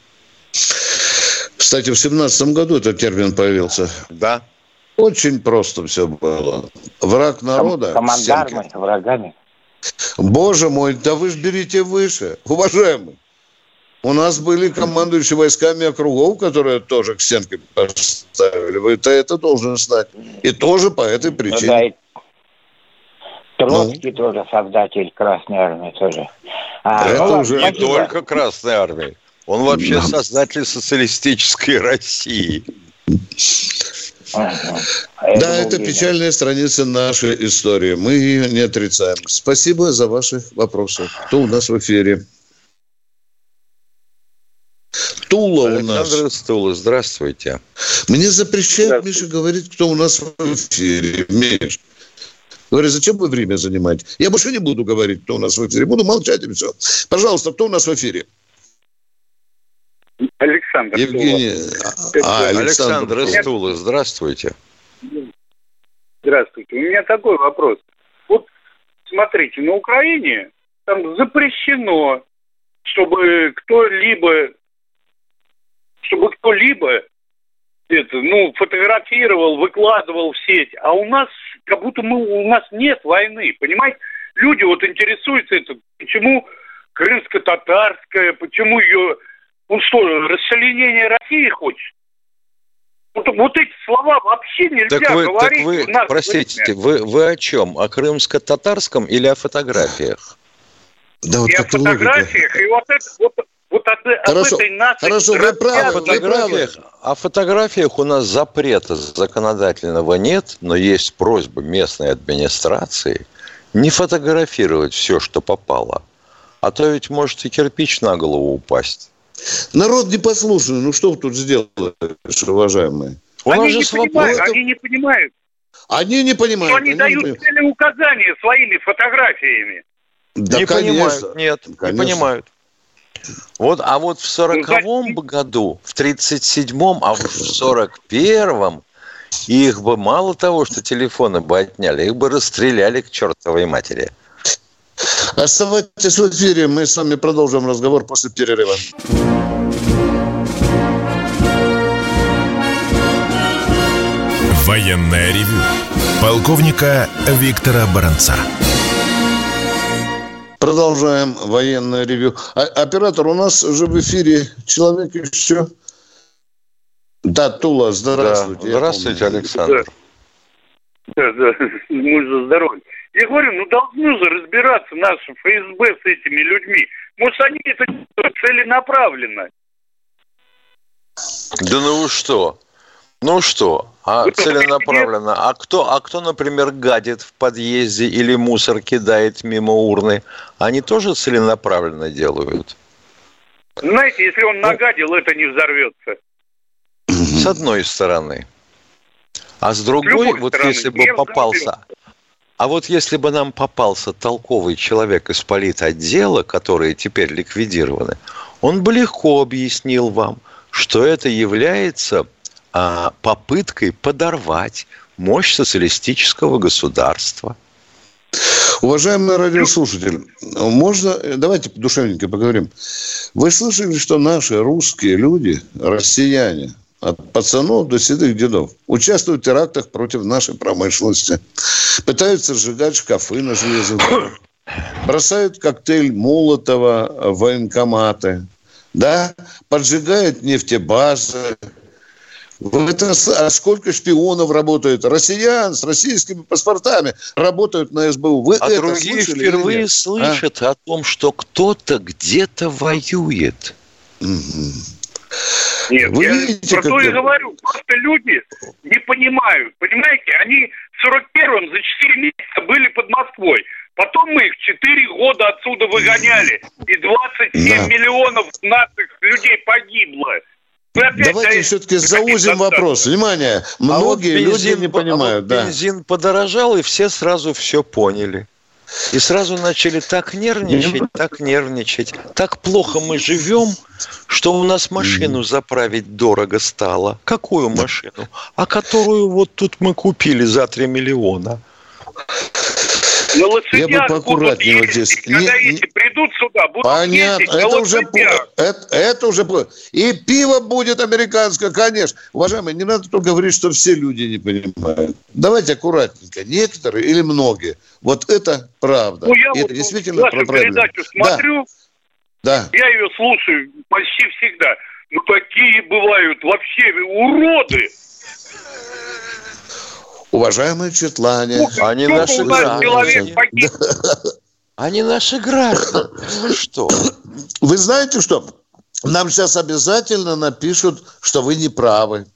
[SPEAKER 2] Кстати, в семнадцатом году этот термин появился.
[SPEAKER 3] Да.
[SPEAKER 2] Очень просто все было. Враг народа.
[SPEAKER 9] Командармы, врагами.
[SPEAKER 2] Боже мой, да вы ж берите выше, уважаемый. У нас были командующие войсками округов, которые тоже к стенке поставили. Вы -то это должен знать. И тоже по этой ну причине.
[SPEAKER 9] Ну, Троцкий ну. тоже создатель Красной Армии тоже.
[SPEAKER 3] А, это ну, уже не только Красной Армии. Он вообще да. создатель социалистической России.
[SPEAKER 2] Ага. А да, это уверен. печальная страница нашей истории. Мы ее не отрицаем. Спасибо за ваши вопросы. Кто у нас в эфире?
[SPEAKER 3] Тула у нас. Александр Стула, здравствуйте.
[SPEAKER 2] Мне запрещают, Миша, говорить, кто у нас в эфире. Миш. Говорю, зачем вы время занимаете? Я больше не буду говорить, кто у нас в эфире. Буду молчать и все. Пожалуйста, кто у нас в эфире?
[SPEAKER 10] Александр
[SPEAKER 2] Евгений.
[SPEAKER 3] А, Александр, Александр Стула, здравствуйте.
[SPEAKER 10] Здравствуйте. У меня такой вопрос. Вот смотрите, на Украине там запрещено, чтобы кто-либо чтобы кто-либо это, ну, фотографировал, выкладывал в сеть, а у нас как будто мы, у нас нет войны, понимаете? Люди вот интересуются это, почему крымско-татарская, почему ее, ну что, расчленение России хочет? Вот, вот эти слова вообще нельзя так вы, говорить. Так
[SPEAKER 3] вы, нас простите, вы, вы о чем? О крымско-татарском или о фотографиях?
[SPEAKER 10] Да, вот и о фотографиях, логика. и вот это, вот, вот от, хорошо,
[SPEAKER 2] этой нации... Хорошо, вы правы,
[SPEAKER 3] о фотографиях, о фотографиях у нас запрета законодательного нет, но есть просьба местной администрации не фотографировать все, что попало. А то ведь может и кирпич на голову упасть.
[SPEAKER 2] Народ непослушный, ну что вы тут сделаешь, уважаемые?
[SPEAKER 10] У они, не понимают, они не понимают.
[SPEAKER 2] Они не понимают. Что
[SPEAKER 10] они, они дают не указания своими фотографиями.
[SPEAKER 3] Да, не конечно. понимают, нет, конечно. не понимают. Вот, а вот в сороковом году, в тридцать седьмом, а в сорок первом их бы мало того, что телефоны бы отняли, их бы расстреляли к чертовой матери.
[SPEAKER 2] Оставайтесь в эфире, мы с вами продолжим разговор после перерыва.
[SPEAKER 1] Военная ревю. Полковника Виктора Баранца.
[SPEAKER 2] Продолжаем военное ревю. А, оператор, у нас же в эфире человек еще. Да, Тула, здравствуйте.
[SPEAKER 3] Да, здравствуйте, Александр.
[SPEAKER 10] Да, да, мы за здоровье. Я говорю, ну должны же разбираться наши ФСБ с этими людьми. Может, они это целенаправленно.
[SPEAKER 3] Да ну что? Ну что, а целенаправленно. А кто, а кто, например, гадит в подъезде или мусор кидает мимо урны? Они тоже целенаправленно делают?
[SPEAKER 10] Знаете, если он нагадил, это не взорвется.
[SPEAKER 3] С одной стороны. А с другой, с вот стороны, если бы попался... А вот если бы нам попался толковый человек из политотдела, которые теперь ликвидированы, он бы легко объяснил вам, что это является а, попыткой подорвать мощь социалистического государства.
[SPEAKER 2] Уважаемый радиослушатель, можно, давайте душевненько поговорим. Вы слышали, что наши русские люди, россияне, от пацанов до седых дедов, участвуют в терактах против нашей промышленности, пытаются сжигать шкафы на железных дорогах, бросают коктейль Молотова в военкоматы, да, поджигают нефтебазы, это, а сколько шпионов работают? Россиян с российскими паспортами работают на СБУ. Вы
[SPEAKER 3] а другие впервые слышат а? о том, что кто-то где-то воюет.
[SPEAKER 10] Нет, Вы я видите, про то и говорю. Просто люди не понимают. Понимаете, они в 41-м за 4 месяца были под Москвой. Потом мы их 4 года отсюда выгоняли. И 27 да. миллионов наших людей погибло.
[SPEAKER 2] Давайте все-таки заузим вопрос. Внимание, многие а вот бензин, люди не понимают. А вот
[SPEAKER 3] да. Бензин подорожал, и все сразу все поняли. И сразу начали так нервничать, так нервничать. Так плохо мы живем, что у нас машину заправить дорого стало. Какую машину? А которую вот тут мы купили за 3 миллиона.
[SPEAKER 2] На лошадях Я бы поаккуратнее вот здесь. Когда не, эти придут сюда, будут Понятно. ездить это уже, это, это уже И пиво будет американское, конечно. Уважаемые, не надо только говорить, что все люди не понимают. Давайте аккуратненько. Некоторые или многие. Вот это правда. Ну, я это вот действительно
[SPEAKER 10] вашу передачу смотрю. Да. Я ее слушаю почти всегда. Ну, такие бывают вообще уроды.
[SPEAKER 2] Уважаемые Четлане,
[SPEAKER 3] они наши граждане. Они наши граждане. Вы что?
[SPEAKER 2] Вы знаете что? Нам сейчас обязательно напишут, что вы не правы.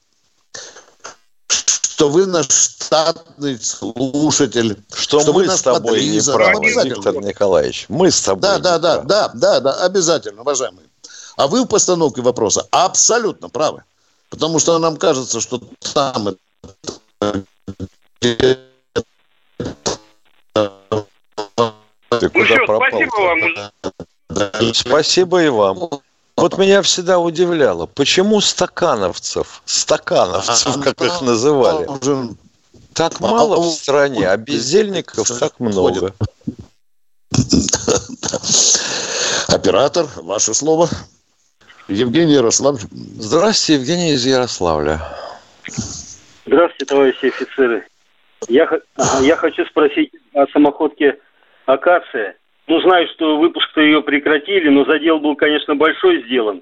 [SPEAKER 2] Что вы наш штатный слушатель.
[SPEAKER 3] Что, что мы с тобой не правы, Виктор Николаевич. Мы с тобой
[SPEAKER 2] Да, да, да, да, да, да, обязательно, уважаемые. А вы в постановке вопроса абсолютно правы. Потому что нам кажется, что там
[SPEAKER 3] ты куда ну пропал? Спасибо вам. Спасибо и вам. Вот меня всегда удивляло, почему стакановцев, стакановцев, как их называли, так мало в стране, а бездельников так много.
[SPEAKER 2] Оператор, ваше слово. Евгений Ярославль.
[SPEAKER 3] Здравствуйте, Евгений из Ярославля.
[SPEAKER 11] Здравствуйте, товарищи офицеры. Я, я хочу спросить о самоходке «Акация». Ну, знаю, что выпуск-то ее прекратили, но задел был, конечно, большой сделан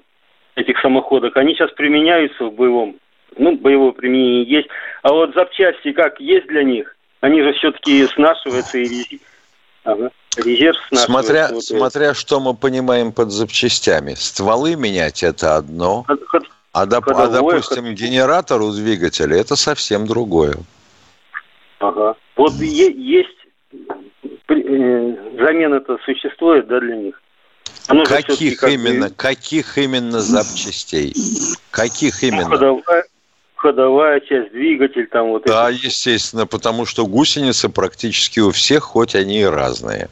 [SPEAKER 11] этих самоходок. Они сейчас применяются в боевом. Ну, боевое применение есть. А вот запчасти как есть для них? Они же все-таки снашиваются и резерв, ага. резерв
[SPEAKER 3] снашивается. Смотря, вот смотря что мы понимаем под запчастями. Стволы менять – это одно. А, доп, а допустим, генератор у двигателя – это совсем другое.
[SPEAKER 11] Ага. Вот есть э, замена-то существует, да, для них?
[SPEAKER 3] Оно каких как именно, каких именно запчастей? Каких именно?
[SPEAKER 11] Ходовая, ходовая часть, двигатель там вот.
[SPEAKER 3] Да, это. естественно, потому что гусеницы практически у всех, хоть они и разные.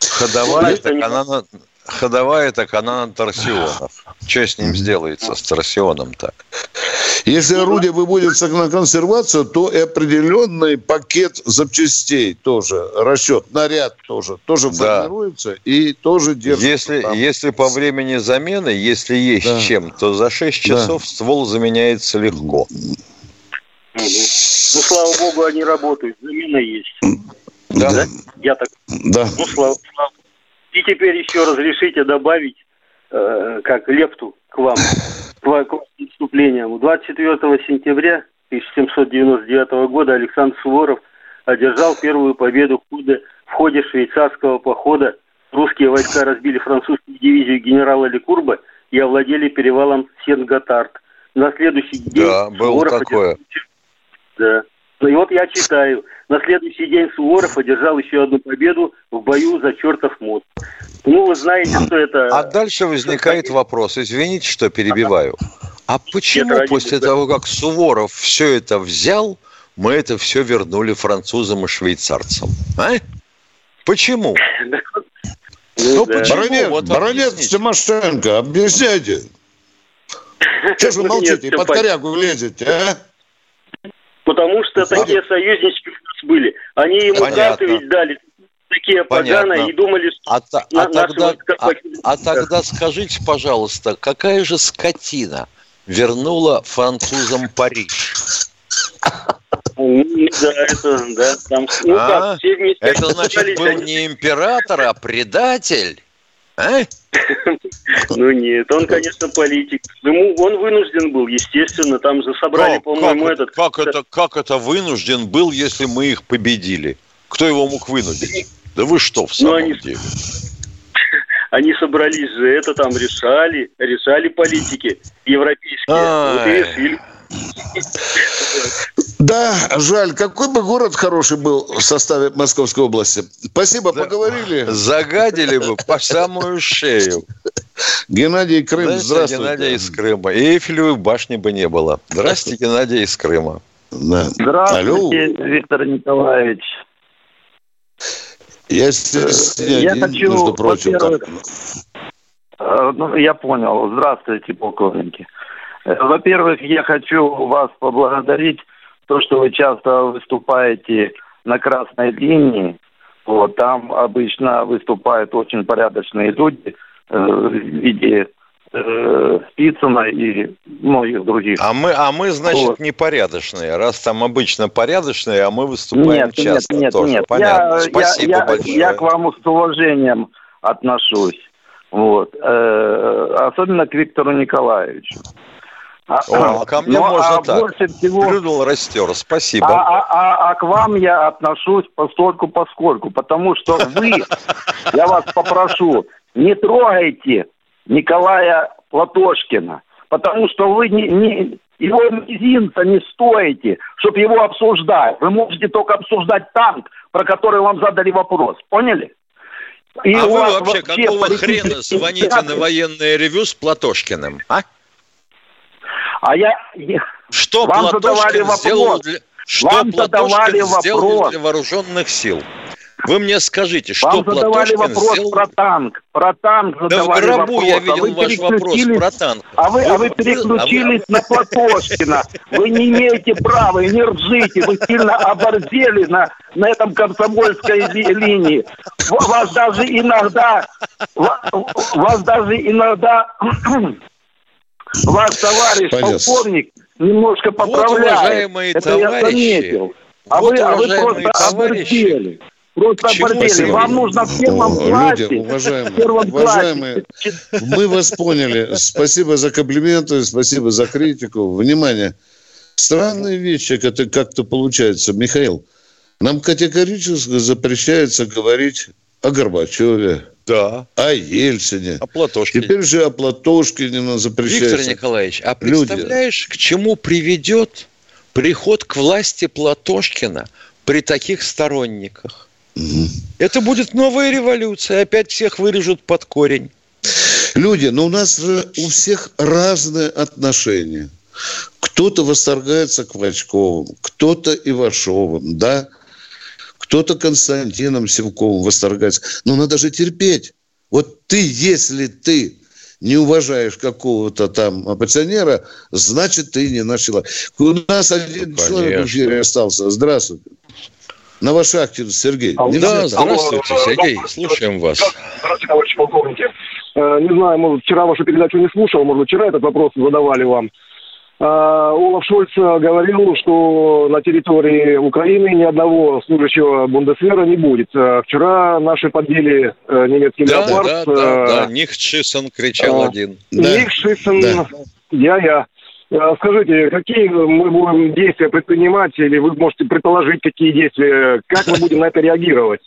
[SPEAKER 3] Ходовая, так она, ходовая, так она на торсионов. Что с ним сделается, с торсионом так?
[SPEAKER 2] Если орудие выводится на консервацию, то и определенный пакет запчастей тоже, расчет, наряд тоже, тоже да. формируется и тоже держится.
[SPEAKER 3] Если, там. если по времени замены, если есть да. чем, то за 6 часов да. ствол заменяется легко.
[SPEAKER 11] Ну, слава богу, они работают, замена есть.
[SPEAKER 2] Да. да?
[SPEAKER 11] Я так. Да. Ну, слава, слава. И теперь еще разрешите добавить, э, как лепту к вам к выступлениям. 24 сентября 1799 года Александр Суворов одержал первую победу в ходе, в ходе швейцарского похода. Русские войска разбили французскую дивизию генерала Лекурба и овладели перевалом Сен-Готард. на следующий день...
[SPEAKER 3] Да, было такое.
[SPEAKER 11] Да. Ну и вот я читаю. На следующий день Суворов одержал еще одну победу в бою за чертов мост. Ну, вы знаете, что это...
[SPEAKER 3] А дальше возникает вопрос, извините, что перебиваю. А почему после того, как Суворов все это взял, мы это все вернули французам и швейцарцам? А? Почему?
[SPEAKER 2] Ну, почему? Баронет, вот баронет Тимошенко, объясняйте. Что же вы молчите и под корягу лезете, а?
[SPEAKER 11] Потому что такие союзнички у нас были. Они ему карты ведь дали такие поганые и думали, что
[SPEAKER 3] а, а, тогда, а, а тогда скажите, пожалуйста, какая же скотина вернула французам Париж?
[SPEAKER 11] Ну, да, это, да, там, ну, а? как, все вместе
[SPEAKER 3] это значит, был не император, а предатель? А?
[SPEAKER 11] Ну нет, он, конечно, политик. Ему он вынужден был, естественно, там же собрали, по-моему, этот.
[SPEAKER 3] Как это, как это вынужден был, если мы их победили? Кто его мог вынудить? Да вы что, в ну, самом они, деле?
[SPEAKER 11] Они собрались же, это там решали, решали политики европейские. Вот и решили.
[SPEAKER 2] Да, жаль. Какой бы город хороший был в составе Московской области. Спасибо, да. поговорили.
[SPEAKER 3] Загадили бы по самую шею.
[SPEAKER 2] Геннадий Крым, Знаете, здравствуйте.
[SPEAKER 3] Геннадий из Крыма. И Эйфелевой башни бы не было. Здравствуйте, Геннадий из Крыма.
[SPEAKER 12] Да. Здравствуйте, Алло. Виктор Николаевич.
[SPEAKER 2] Я, я один, хочу, между прочим, так...
[SPEAKER 12] Э, ну, я понял. Здравствуйте, полковники. Э, во-первых, я хочу вас поблагодарить, то, что вы часто выступаете на красной линии. Вот, там обычно выступают очень порядочные люди э, в виде э, Спицына и многих других.
[SPEAKER 3] А мы, а мы значит, вот. непорядочные. Раз там обычно порядочные, а мы выступаем
[SPEAKER 12] нет,
[SPEAKER 3] часто
[SPEAKER 12] нет, нет,
[SPEAKER 3] тоже.
[SPEAKER 12] Нет.
[SPEAKER 3] Понятно.
[SPEAKER 12] Я,
[SPEAKER 3] Спасибо
[SPEAKER 12] я,
[SPEAKER 3] большое.
[SPEAKER 12] Я к вам с уважением отношусь. Вот. Э, особенно к Виктору Николаевичу.
[SPEAKER 3] А, О, а ко мне ну, можно а так. Больше всего... Плюнул, растер. Спасибо.
[SPEAKER 12] А, а, а, а к вам я отношусь постольку поскольку, потому что вы, я вас попрошу, не трогайте Николая Платошкина, потому что вы не, не, его мизинца не стоите, чтобы его обсуждать. Вы можете только обсуждать танк, про который вам задали вопрос. Поняли?
[SPEAKER 3] И а вы вообще какого хрена звоните на военное ревю с Платошкиным, а?
[SPEAKER 12] А я...
[SPEAKER 3] Что
[SPEAKER 12] Вам
[SPEAKER 3] Платошкин сделал для... Что Вам Платошкин сделал для вооруженных сил? Вы мне скажите, что
[SPEAKER 12] Вам задавали
[SPEAKER 3] Платошкин
[SPEAKER 12] вопрос
[SPEAKER 3] сделал...
[SPEAKER 12] про танк. Про танк задавали
[SPEAKER 3] Да в гробу
[SPEAKER 12] вопрос.
[SPEAKER 3] я видел а ваш вопрос про танк.
[SPEAKER 12] А вы, а вы переключились а вы... на Платошкина. Вы не имеете права и не ржите. Вы сильно оборзели на, на этом комсомольской линии. Вас даже иногда... Вас даже иногда Ваш товарищ Понятно. полковник немножко поправляет. Вот,
[SPEAKER 3] уважаемые Это товарищи, я заметил.
[SPEAKER 12] А, вот, вы, а вы просто оборзели. Просто оборзели. Вам нужно в первом О, классе. Люди,
[SPEAKER 2] уважаемые, первом уважаемые классе. мы вас поняли. Спасибо за комплименты, спасибо за критику. Внимание. Странные вещи как-то, как-то получаются. Михаил, нам категорически запрещается говорить о Горбачеве,
[SPEAKER 3] да.
[SPEAKER 2] О Ельцине.
[SPEAKER 3] О Платошкине.
[SPEAKER 2] Теперь же о Платошкине запрещается.
[SPEAKER 3] Виктор Николаевич, а представляешь, Люди... к чему приведет приход к власти Платошкина при таких сторонниках? Угу. Это будет новая революция. Опять всех вырежут под корень.
[SPEAKER 2] Люди, но у нас же у всех разные отношения. Кто-то восторгается Квачковым, кто-то Ивашовым, да? Кто-то Константином Севковым восторгается. Но надо же терпеть. Вот ты, если ты не уважаешь какого-то там оппозиционера, значит, ты не начала. У нас один Конечно. человек в эфире остался. Здравствуйте. На Новошахтин Сергей.
[SPEAKER 3] А, да, здравствуйте, Сергей. Слушаем вас.
[SPEAKER 13] Здравствуйте, товарищ полковники. Э, не знаю, может, вчера вашу передачу не слушал, может, вчера этот вопрос задавали вам. А, Олаф Шольц говорил, что на территории Украины ни одного служащего Бундесвера не будет. А вчера наши подбили э, немецкий
[SPEAKER 3] да, леопард. Да, да, да, Нихшисен кричал а, один.
[SPEAKER 13] Нихшисен, да. я-я. Скажите, какие мы будем действия предпринимать, или вы можете предположить, какие действия, как мы будем на это реагировать?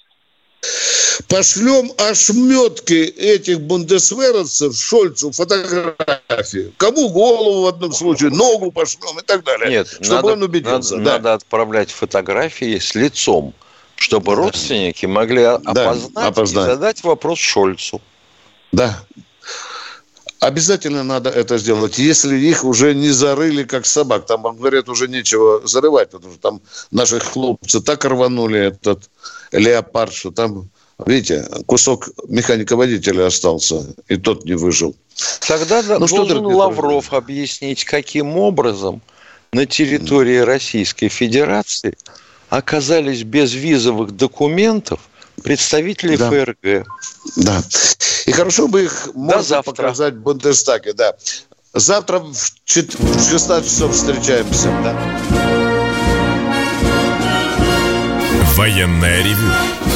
[SPEAKER 2] Пошлем ошметки этих бундесверовцев Шольцу фотографии. Кому голову в одном случае, ногу пошлем и так далее.
[SPEAKER 3] Нет,
[SPEAKER 2] чтобы
[SPEAKER 3] надо,
[SPEAKER 2] он убедился.
[SPEAKER 3] Надо,
[SPEAKER 2] да.
[SPEAKER 3] надо отправлять фотографии с лицом, чтобы родственники могли опознать, опознать и задать вопрос Шольцу.
[SPEAKER 2] Да, Обязательно надо это сделать, если их уже не зарыли, как собак. Там, говорят, уже нечего зарывать, потому что там наши хлопцы так рванули этот леопард, что там, видите, кусок механика-водителя остался, и тот не выжил.
[SPEAKER 3] Тогда ну, должен что Лавров друзья? объяснить, каким образом на территории Российской Федерации оказались без визовых документов – представители да. ФРГ.
[SPEAKER 2] Да. И хорошо бы их можно завтра. показать в Бундестаге, да. Завтра в 16 часов встречаемся, да.
[SPEAKER 1] Военная ревю.